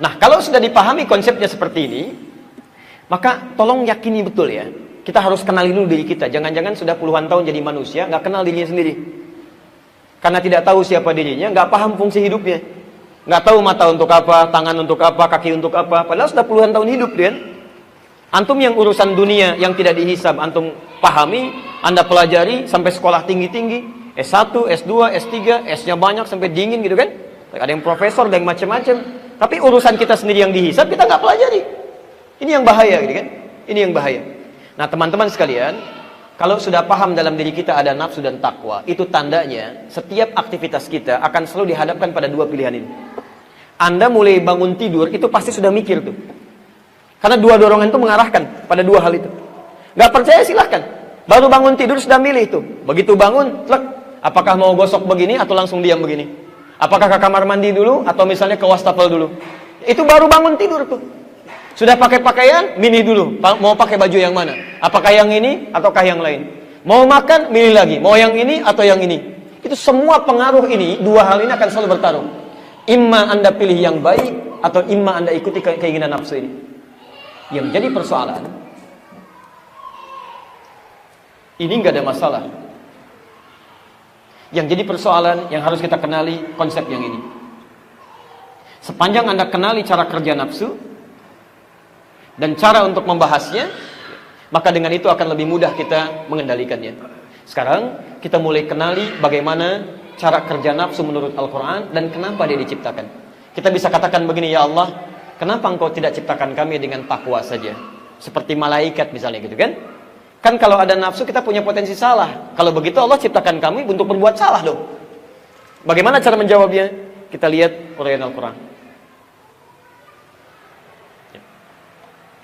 Nah, kalau sudah dipahami konsepnya seperti ini, maka tolong yakini betul ya. Kita harus kenali dulu diri kita. Jangan-jangan sudah puluhan tahun jadi manusia, nggak kenal dirinya sendiri. Karena tidak tahu siapa dirinya, nggak paham fungsi hidupnya. Nggak tahu mata untuk apa, tangan untuk apa, kaki untuk apa. Padahal sudah puluhan tahun hidup, kan? Antum yang urusan dunia yang tidak dihisab, antum pahami, anda pelajari sampai sekolah tinggi-tinggi, S1, S2, S3, S-nya banyak sampai dingin gitu kan? Ada yang profesor, ada yang macam-macam. Tapi urusan kita sendiri yang dihisab kita nggak pelajari. Ini yang bahaya gitu kan? Ini yang bahaya. Nah, teman-teman sekalian, kalau sudah paham dalam diri kita ada nafsu dan takwa, itu tandanya setiap aktivitas kita akan selalu dihadapkan pada dua pilihan ini. Anda mulai bangun tidur, itu pasti sudah mikir tuh. Karena dua dorongan itu mengarahkan pada dua hal itu. Gak percaya silahkan. Baru bangun tidur sudah milih itu. Begitu bangun, lek, apakah mau gosok begini atau langsung diam begini? Apakah ke kamar mandi dulu atau misalnya ke wastafel dulu? Itu baru bangun tidur tuh. Sudah pakai pakaian, milih dulu. Mau pakai baju yang mana? Apakah yang ini ataukah yang lain? Mau makan, milih lagi. Mau yang ini atau yang ini? Itu semua pengaruh ini, dua hal ini akan selalu bertarung. Imma Anda pilih yang baik atau imma Anda ikuti keinginan nafsu ini. Yang jadi persoalan, ini nggak ada masalah. Yang jadi persoalan yang harus kita kenali konsep yang ini. Sepanjang Anda kenali cara kerja nafsu dan cara untuk membahasnya, maka dengan itu akan lebih mudah kita mengendalikannya. Sekarang kita mulai kenali bagaimana cara kerja nafsu menurut Al-Quran dan kenapa dia diciptakan. Kita bisa katakan begini, ya Allah, Kenapa engkau tidak ciptakan kami dengan takwa saja? Seperti malaikat misalnya gitu kan? Kan kalau ada nafsu kita punya potensi salah. Kalau begitu Allah ciptakan kami untuk berbuat salah dong. Bagaimana cara menjawabnya? Kita lihat uraian Al-Quran. Ya.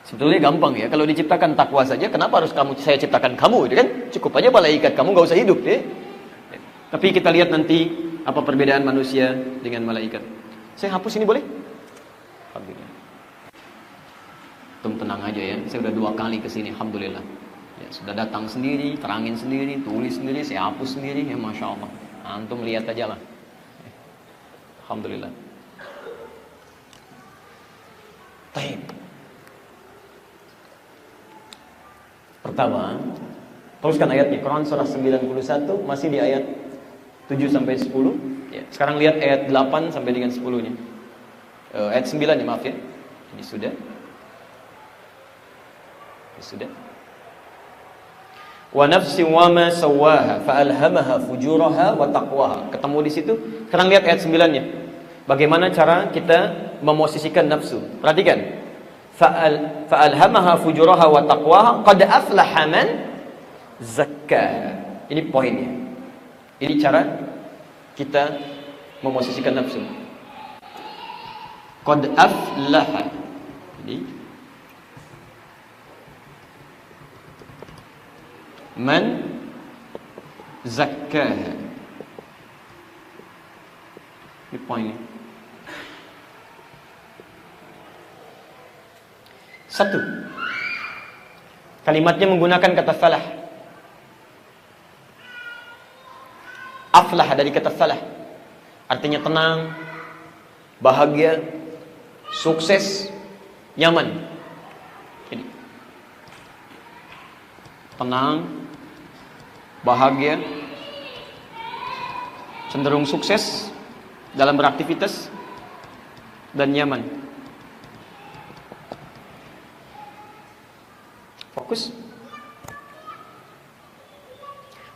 Sebetulnya gampang ya. Kalau diciptakan takwa saja, kenapa harus kamu saya ciptakan kamu? Gitu kan? Cukup aja malaikat, kamu gak usah hidup ya. Tapi kita lihat nanti apa perbedaan manusia dengan malaikat. Saya hapus ini boleh? Alhamdulillah. Tum tenang aja ya. Saya sudah dua kali ke sini, alhamdulillah. Sudah datang sendiri, terangin sendiri, tulis sendiri, saya hapus sendiri, ya masya Allah. Antum lihat aja lah. Alhamdulillah. Taib. Pertama, teruskan ayatnya. Quran surah 91 masih di ayat 7 sampai 10. Ya, sekarang lihat ayat 8 sampai dengan 10-nya. Uh, ayat 9 ya, maaf ya. Ini sudah. Ya, sudah. Wa nafsi wa ma sawaha fa alhamaha fujuraha wa taqwaha. Ketemu di situ. Sekarang lihat ayat 9-nya. Bagaimana cara kita memosisikan nafsu? Perhatikan. Fa alhamaha fujuraha wa taqwaha qad aflaha man zakka. Ini poinnya. Ini cara kita memosisikan nafsu. Qad aflaha. Jadi man zakkaha. Ini poinnya. Satu. Kalimatnya menggunakan kata falah. Aflah dari kata falah. Artinya tenang, bahagia, sukses, nyaman. Ini. Tenang, bahagia, cenderung sukses dalam beraktivitas dan nyaman. Fokus.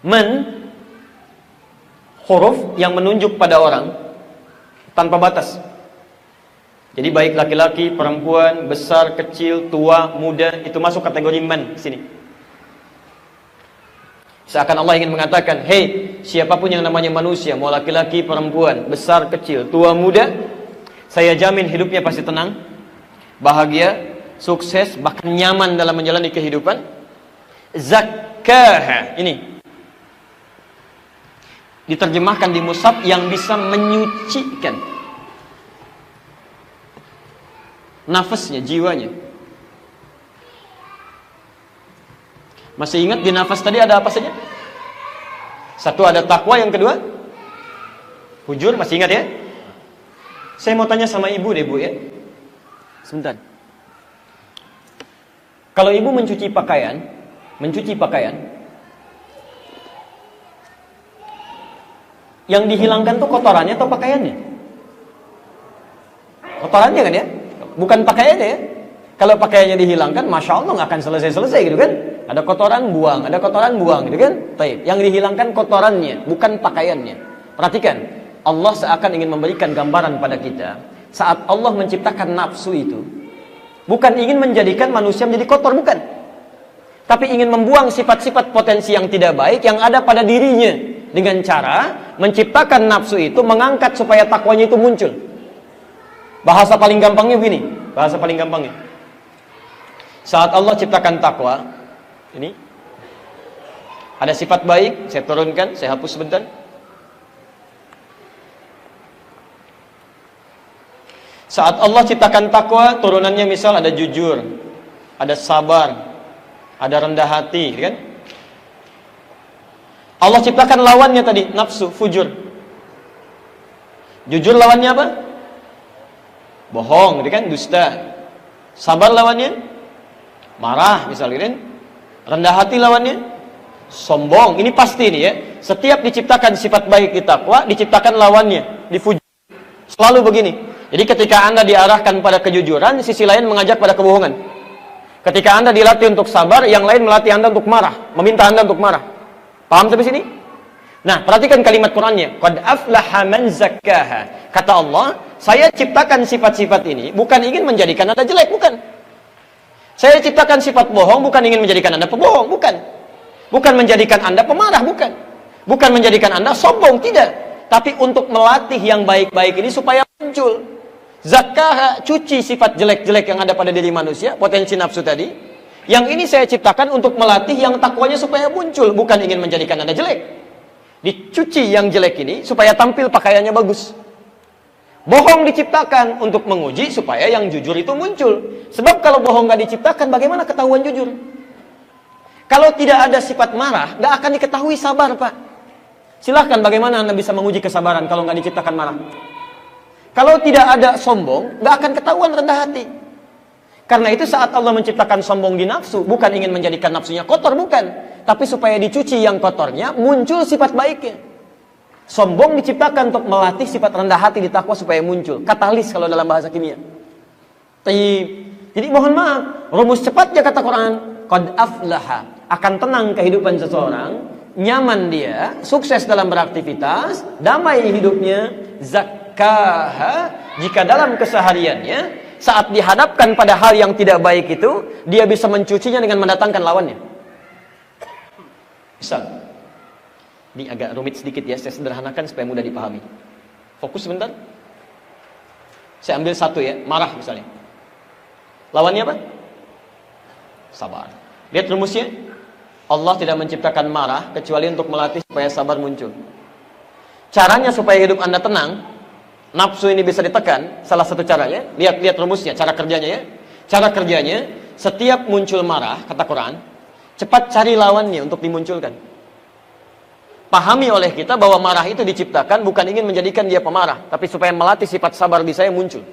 Men huruf yang menunjuk pada orang tanpa batas. Jadi baik laki-laki, perempuan, besar, kecil, tua, muda itu masuk kategori man sini. Seakan Allah ingin mengatakan, "Hei, siapa pun yang namanya manusia, mau laki-laki, perempuan, besar, kecil, tua, muda, saya jamin hidupnya pasti tenang, bahagia, sukses, bahkan nyaman dalam menjalani kehidupan." Zakah ini diterjemahkan di musab yang bisa menyucikan nafasnya, jiwanya. Masih ingat di nafas tadi ada apa saja? Satu ada takwa, yang kedua hujur, masih ingat ya? Saya mau tanya sama ibu deh bu ya. sebentar. Kalau ibu mencuci pakaian, mencuci pakaian, yang dihilangkan tuh kotorannya atau pakaiannya? Kotorannya kan ya? Bukan pakaiannya ya? Kalau pakaiannya dihilangkan, masya Allah nggak akan selesai-selesai gitu kan? Ada kotoran buang, ada kotoran buang gitu kan? Taib. Yang dihilangkan kotorannya, bukan pakaiannya. Perhatikan, Allah seakan ingin memberikan gambaran pada kita saat Allah menciptakan nafsu itu bukan ingin menjadikan manusia menjadi kotor bukan tapi ingin membuang sifat-sifat potensi yang tidak baik yang ada pada dirinya dengan cara menciptakan nafsu itu mengangkat supaya takwanya itu muncul bahasa paling gampangnya begini bahasa paling gampangnya saat Allah ciptakan takwa ini ada sifat baik saya turunkan saya hapus sebentar Saat Allah ciptakan takwa, turunannya misal ada jujur, ada sabar, ada rendah hati, kan? Allah ciptakan lawannya tadi, nafsu, fujur. Jujur lawannya apa? Bohong, gitu kan? Dusta. Sabar lawannya? Marah, misalnya kan? Rendah hati lawannya? Sombong. Ini pasti nih ya. Setiap diciptakan sifat baik di takwa, diciptakan lawannya, di fujur. Selalu begini. Jadi ketika Anda diarahkan pada kejujuran, sisi lain mengajak pada kebohongan. Ketika Anda dilatih untuk sabar, yang lain melatih Anda untuk marah, meminta Anda untuk marah. Paham sampai sini? Nah, perhatikan kalimat Qurannya. Qad aflaha man zakkaha. Kata Allah, saya ciptakan sifat-sifat ini bukan ingin menjadikan Anda jelek, bukan. Saya ciptakan sifat bohong bukan ingin menjadikan Anda pembohong, bukan. Bukan menjadikan Anda pemarah, bukan. Bukan menjadikan Anda sombong, tidak. Tapi untuk melatih yang baik-baik ini supaya muncul. Zakah cuci sifat jelek-jelek yang ada pada diri manusia, potensi nafsu tadi. Yang ini saya ciptakan untuk melatih yang takwanya supaya muncul, bukan ingin menjadikan Anda jelek. Dicuci yang jelek ini supaya tampil pakaiannya bagus. Bohong diciptakan untuk menguji supaya yang jujur itu muncul. Sebab kalau bohong nggak diciptakan, bagaimana ketahuan jujur? Kalau tidak ada sifat marah, nggak akan diketahui sabar, Pak. Silahkan bagaimana Anda bisa menguji kesabaran kalau nggak diciptakan marah? Kalau tidak ada sombong, nggak akan ketahuan rendah hati. Karena itu saat Allah menciptakan sombong di nafsu, bukan ingin menjadikan nafsunya kotor, bukan. Tapi supaya dicuci yang kotornya, muncul sifat baiknya. Sombong diciptakan untuk melatih sifat rendah hati di takwa supaya muncul. Katalis kalau dalam bahasa kimia. Jadi mohon maaf, rumus cepatnya kata Quran, Qad aflaha, akan tenang kehidupan seseorang, nyaman dia, sukses dalam beraktivitas, damai hidupnya, zak zakkaha. Jika dalam kesehariannya saat dihadapkan pada hal yang tidak baik itu dia bisa mencucinya dengan mendatangkan lawannya. Misal ini agak rumit sedikit ya saya sederhanakan supaya mudah dipahami. Fokus sebentar. Saya ambil satu ya marah misalnya. Lawannya apa? Sabar. Lihat rumusnya. Allah tidak menciptakan marah kecuali untuk melatih supaya sabar muncul. Caranya supaya hidup anda tenang nafsu ini bisa ditekan, salah satu caranya, lihat-lihat rumusnya, cara kerjanya ya. Cara kerjanya, setiap muncul marah, kata Quran, cepat cari lawannya untuk dimunculkan. Pahami oleh kita bahwa marah itu diciptakan bukan ingin menjadikan dia pemarah, tapi supaya melatih sifat sabar di saya muncul.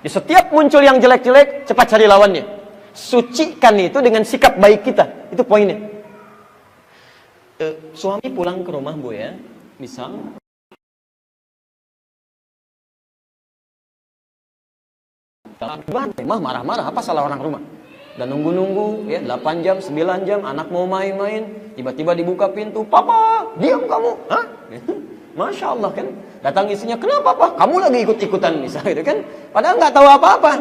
Di setiap muncul yang jelek-jelek, cepat cari lawannya. Sucikan itu dengan sikap baik kita. Itu poinnya. E, suami pulang ke rumah bu ya, misal Mah marah-marah, apa salah orang rumah? Dan nunggu-nunggu, ya 8 jam, 9 jam, anak mau main-main, tiba-tiba dibuka pintu, Papa, diam kamu. Hah? Masya Allah kan. Datang istrinya, kenapa Papa? Kamu lagi ikut-ikutan misalnya gitu kan. Padahal nggak tahu apa-apa.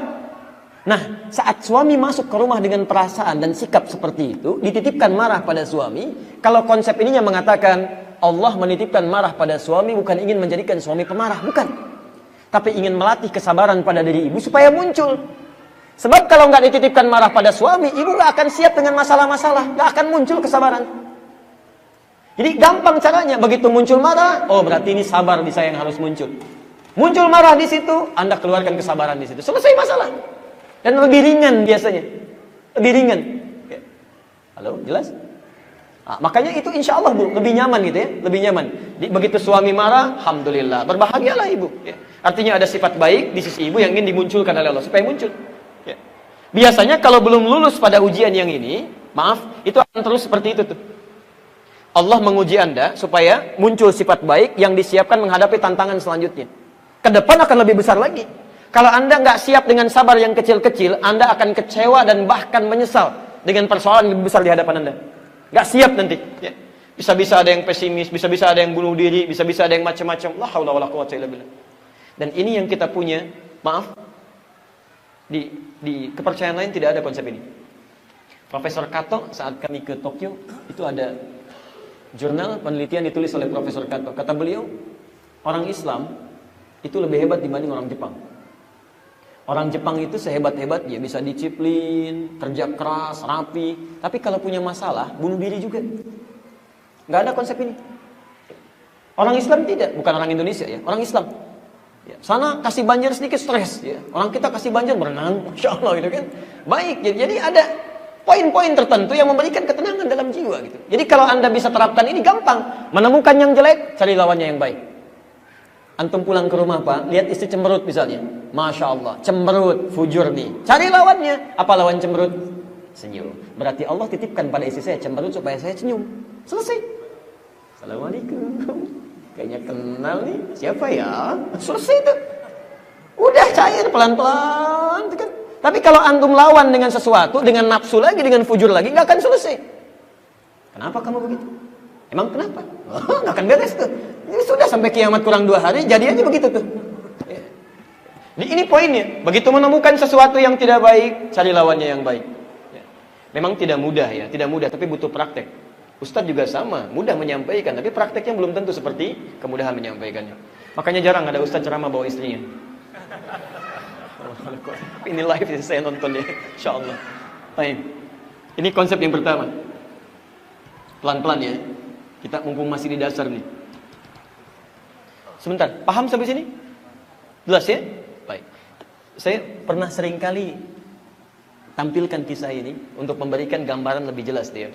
Nah, saat suami masuk ke rumah dengan perasaan dan sikap seperti itu, dititipkan marah pada suami, kalau konsep ininya mengatakan, Allah menitipkan marah pada suami bukan ingin menjadikan suami pemarah, bukan tapi ingin melatih kesabaran pada diri ibu supaya muncul. Sebab kalau nggak dititipkan marah pada suami, ibu nggak akan siap dengan masalah-masalah, nggak akan muncul kesabaran. Jadi gampang caranya, begitu muncul marah, oh berarti ini sabar di saya yang harus muncul. Muncul marah di situ, anda keluarkan kesabaran di situ, selesai masalah. Dan lebih ringan biasanya, lebih ringan. Halo, jelas? Nah, makanya itu insya Allah bu, lebih nyaman gitu ya, lebih nyaman. Di, begitu suami marah, alhamdulillah, berbahagialah ibu. Ya. Artinya ada sifat baik di sisi ibu yang ingin dimunculkan oleh Allah supaya muncul. Biasanya kalau belum lulus pada ujian yang ini, maaf, itu akan terus seperti itu tuh. Allah menguji Anda supaya muncul sifat baik yang disiapkan menghadapi tantangan selanjutnya. Ke depan akan lebih besar lagi. Kalau Anda nggak siap dengan sabar yang kecil-kecil, Anda akan kecewa dan bahkan menyesal dengan persoalan yang besar di hadapan Anda. Nggak siap nanti. Ya. Bisa-bisa ada yang pesimis, bisa-bisa ada yang bunuh diri, bisa-bisa ada yang macam-macam. La. Dan ini yang kita punya, maaf, di, di kepercayaan lain tidak ada konsep ini. Profesor Kato saat kami ke Tokyo itu ada jurnal penelitian ditulis oleh Profesor Kato. Kata beliau, orang Islam itu lebih hebat dibanding orang Jepang. Orang Jepang itu sehebat-hebat ya bisa disiplin, kerja keras, rapi. Tapi kalau punya masalah, bunuh diri juga. Nggak ada konsep ini. Orang Islam tidak, bukan orang Indonesia ya, orang Islam. Ya, sana kasih banjir sedikit stres ya. Orang kita kasih banjir berenang, masya Allah gitu kan. Baik, jadi, jadi ada poin-poin tertentu yang memberikan ketenangan dalam jiwa gitu. Jadi kalau anda bisa terapkan ini gampang. Menemukan yang jelek, cari lawannya yang baik. Antum pulang ke rumah pak, lihat istri cemberut misalnya. Masya Allah, cemberut, fujur nih. Cari lawannya. Apa lawan cemberut? Senyum. Berarti Allah titipkan pada istri saya cemberut supaya saya senyum. Selesai. Assalamualaikum. Kayaknya kenal nih. Siapa ya? Selesai itu. Udah cair pelan-pelan. Kan. Tapi kalau antum lawan dengan sesuatu, dengan nafsu lagi, dengan fujur lagi, nggak akan selesai. Kenapa kamu begitu? Emang kenapa? Oh, nggak akan beres tuh. Ini sudah sampai kiamat kurang dua hari, jadi aja begitu tuh. Ya. Ini poinnya. Begitu menemukan sesuatu yang tidak baik, cari lawannya yang baik. Ya. Memang tidak mudah ya, tidak mudah, tapi butuh praktek. Ustadz juga sama, mudah menyampaikan, tapi prakteknya belum tentu seperti kemudahan menyampaikannya. Makanya jarang ada ustadz ceramah bawa istrinya. Ini live yang saya nonton ya, insya Allah. Baik. Ini konsep yang pertama. Pelan-pelan ya. Kita mumpung masih di dasar nih. Sebentar, paham sampai sini? Jelas ya? Baik. Saya pernah sering kali tampilkan kisah ini untuk memberikan gambaran lebih jelas dia.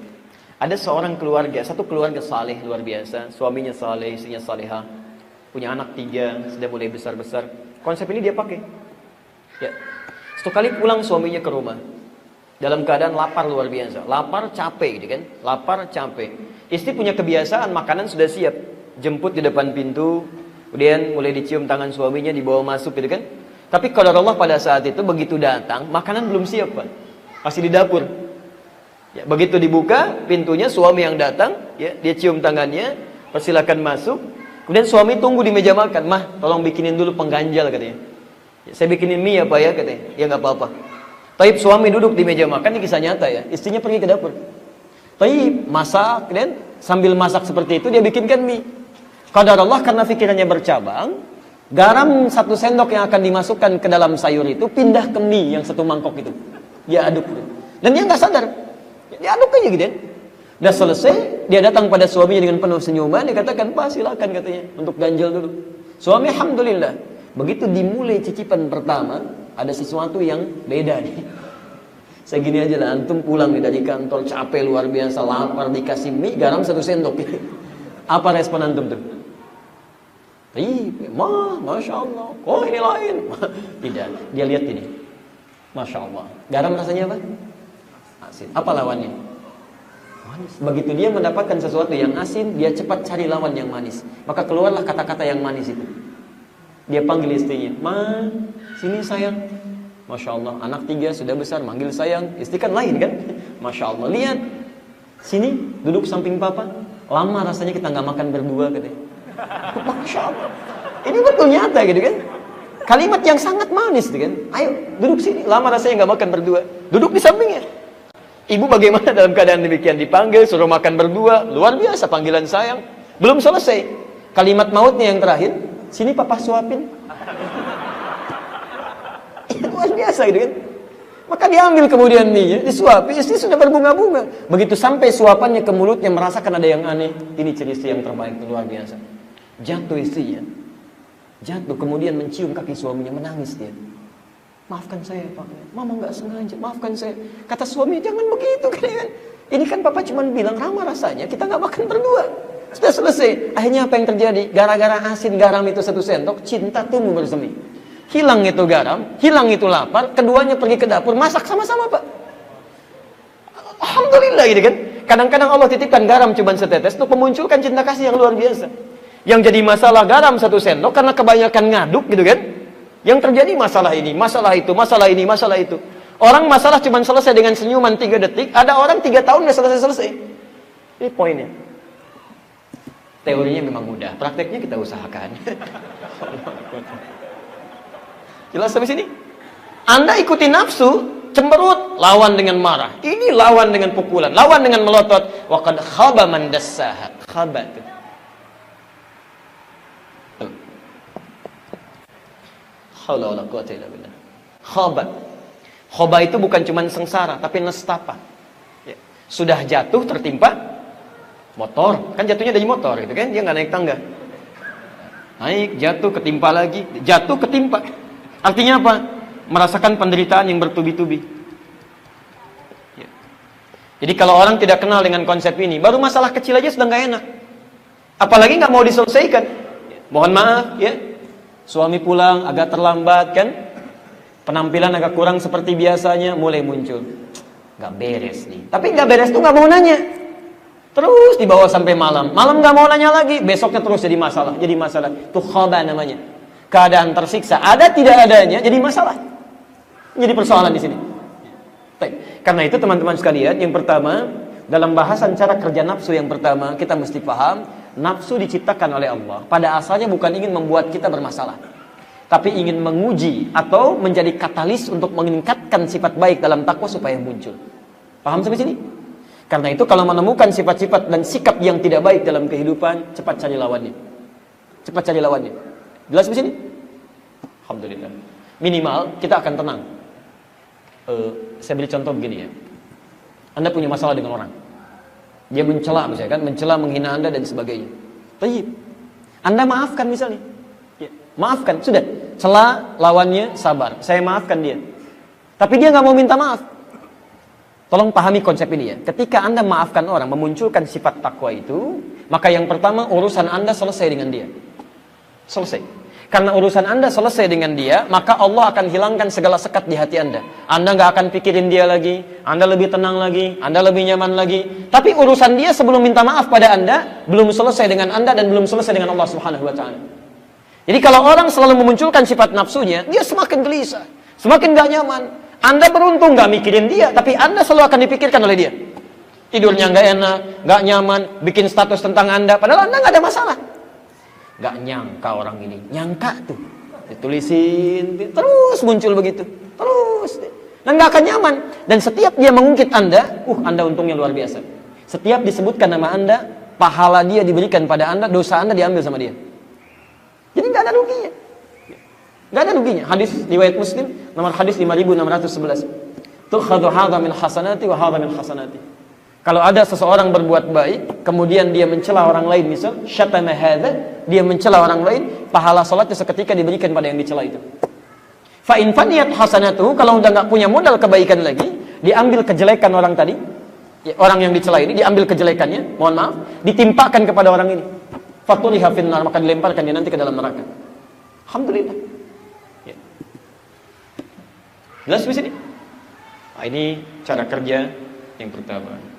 Ada seorang keluarga, satu keluarga saleh luar biasa, suaminya saleh, istrinya saleha, punya anak tiga, sudah mulai besar-besar. Konsep ini dia pakai. Ya. Satu kali pulang suaminya ke rumah, dalam keadaan lapar luar biasa, lapar capek gitu kan, lapar capek. Istri punya kebiasaan makanan sudah siap, jemput di depan pintu, kemudian mulai dicium tangan suaminya dibawa masuk gitu kan. Tapi kalau Allah pada saat itu begitu datang, makanan belum siap pak, masih di dapur. Ya, begitu dibuka pintunya suami yang datang, ya, dia cium tangannya, persilakan masuk. Kemudian suami tunggu di meja makan, mah tolong bikinin dulu pengganjal katanya. Ya, saya bikinin mie apa ya katanya, ya nggak apa-apa. Taib suami duduk di meja makan, ini kisah nyata ya, istrinya pergi ke dapur. Taib masak, dan sambil masak seperti itu dia bikinkan mie. Kadar Allah karena pikirannya bercabang, garam satu sendok yang akan dimasukkan ke dalam sayur itu pindah ke mie yang satu mangkok itu. Dia aduk. Dan dia nggak sadar, diaduk aja gitu ya. Udah selesai, dia datang pada suaminya dengan penuh senyuman, dia katakan, Pak silakan katanya, untuk ganjal dulu. Suami Alhamdulillah, begitu dimulai cicipan pertama, ada sesuatu yang beda nih. Saya gini aja lah, antum pulang nih dari kantor, capek luar biasa, lapar, dikasih mie, garam satu sendok. Apa respon antum tuh? Ih, mah, Masya Allah. Oh ini lain. Tidak, dia lihat ini. Masya Allah. Garam rasanya apa? Asin. Apa lawannya? Manis. Begitu dia mendapatkan sesuatu yang asin, dia cepat cari lawan yang manis. Maka keluarlah kata-kata yang manis itu. Dia panggil istrinya, Ma, sini sayang. Masya Allah, anak tiga sudah besar, manggil sayang. Istri kan lain kan? Masya Allah, lihat. Sini, duduk samping papa. Lama rasanya kita nggak makan berdua katanya. Masya Allah. Ini betul nyata gitu kan? Kalimat yang sangat manis gitu kan? Ayo, duduk sini. Lama rasanya nggak makan berdua. Duduk di sampingnya. Ibu bagaimana dalam keadaan demikian dipanggil, suruh makan berdua, luar biasa panggilan sayang. Belum selesai. Kalimat mautnya yang terakhir, sini papa suapin. luar biasa gitu kan. Maka diambil kemudian mie, disuapi, istri sudah berbunga-bunga. Begitu sampai suapannya ke mulutnya merasakan ada yang aneh. Ini istri yang terbaik, luar biasa. Jatuh istrinya. Jatuh kemudian mencium kaki suaminya, menangis dia. Maafkan saya Pak. Mama nggak sengaja. Maafkan saya. Kata suami jangan begitu kan. Ini kan Papa cuma bilang ramah rasanya. Kita nggak makan berdua. Sudah selesai. Akhirnya apa yang terjadi? Gara-gara asin garam itu satu sendok, cinta tumbuh bersemi. hilang itu garam, hilang itu lapar, keduanya pergi ke dapur, masak sama-sama Pak. Alhamdulillah gitu kan. Kadang-kadang Allah titipkan garam cuma setetes untuk memunculkan cinta kasih yang luar biasa. Yang jadi masalah garam satu sendok karena kebanyakan ngaduk gitu kan. Yang terjadi masalah ini, masalah itu, masalah ini, masalah itu. Orang masalah cuma selesai dengan senyuman tiga detik, ada orang tiga tahun udah selesai-selesai. Ini poinnya. Teorinya memang mudah, prakteknya kita usahakan. Jelas sampai sini? Anda ikuti nafsu, cemberut, lawan dengan marah. Ini lawan dengan pukulan, lawan dengan melotot. Wa qad khaba man dassaha. Khaba itu. Haula wala quwata illa billah. Khaba. Khaba itu bukan cuma sengsara, tapi nestapa. Ya. Sudah jatuh tertimpa motor, kan jatuhnya dari motor gitu kan, dia nggak naik tangga. Naik, jatuh, ketimpa lagi, jatuh, ketimpa. Artinya apa? merasakan penderitaan yang bertubi-tubi. Ya. Jadi kalau orang tidak kenal dengan konsep ini, baru masalah kecil aja sudah nggak enak. Apalagi nggak mau diselesaikan. Mohon maaf ya, suami pulang agak terlambat kan, penampilan agak kurang seperti biasanya, mulai muncul. Nggak beres nih. Tapi nggak beres tuh nggak mau nanya. Terus dibawa sampai malam. Malam nggak mau nanya lagi, besoknya terus jadi masalah, jadi masalah. Tuh khoba namanya. Keadaan tersiksa, ada tidak adanya, jadi masalah. Jadi persoalan di sini. Karena itu teman-teman sekalian, yang pertama dalam bahasan cara kerja nafsu yang pertama kita mesti paham nafsu diciptakan oleh Allah. Pada asalnya bukan ingin membuat kita bermasalah, tapi ingin menguji atau menjadi katalis untuk meningkatkan sifat baik dalam takwa supaya muncul. Paham sampai sini? Karena itu kalau menemukan sifat-sifat dan sikap yang tidak baik dalam kehidupan, cepat cari lawannya. Cepat cari lawannya. Jelas sampai sini? Alhamdulillah. Minimal kita akan tenang uh, saya beri contoh begini ya. Anda punya masalah dengan orang. Dia mencela misalnya kan, mencela, menghina Anda dan sebagainya. Tapi Anda maafkan misalnya. Ya, maafkan, sudah. Cela lawannya sabar. Saya maafkan dia. Tapi dia nggak mau minta maaf. Tolong pahami konsep ini ya. Ketika Anda maafkan orang, memunculkan sifat takwa itu, maka yang pertama urusan Anda selesai dengan dia. Selesai. Karena urusan Anda selesai dengan dia, maka Allah akan hilangkan segala sekat di hati Anda. Anda nggak akan pikirin dia lagi, Anda lebih tenang lagi, Anda lebih nyaman lagi. Tapi urusan dia sebelum minta maaf pada Anda, belum selesai dengan Anda dan belum selesai dengan Allah Subhanahu wa taala. Jadi kalau orang selalu memunculkan sifat nafsunya, dia semakin gelisah, semakin gak nyaman. Anda beruntung gak mikirin dia, tapi Anda selalu akan dipikirkan oleh dia. Tidurnya nggak enak, nggak nyaman, bikin status tentang Anda, padahal Anda nggak ada masalah. Gak nyangka orang ini. Nyangka tuh. Ditulisin. Terus muncul begitu. Terus. Dan gak akan nyaman. Dan setiap dia mengungkit Anda. Uh, Anda untungnya luar biasa. Setiap disebutkan nama Anda. Pahala dia diberikan pada Anda. Dosa Anda diambil sama dia. Jadi gak ada ruginya. Gak ada ruginya. Hadis riwayat Muslim. Nomor hadis 5611. Tukhadu hadha min hasanati wa hadha min hasanati. Kalau ada seseorang berbuat baik, kemudian dia mencela orang lain, misal syatama hadza, dia mencela orang lain, pahala salatnya seketika diberikan pada yang dicela itu. Fa in faniyat hasanatuhu, kalau udah nggak punya modal kebaikan lagi, diambil kejelekan orang tadi, ya, orang yang dicela ini diambil kejelekannya, mohon maaf, ditimpakan kepada orang ini. Fatuliha finnar, maka dilemparkan dia nanti ke dalam neraka. Alhamdulillah. Ya. Jelas di sini? Nah, ini cara kerja yang pertama.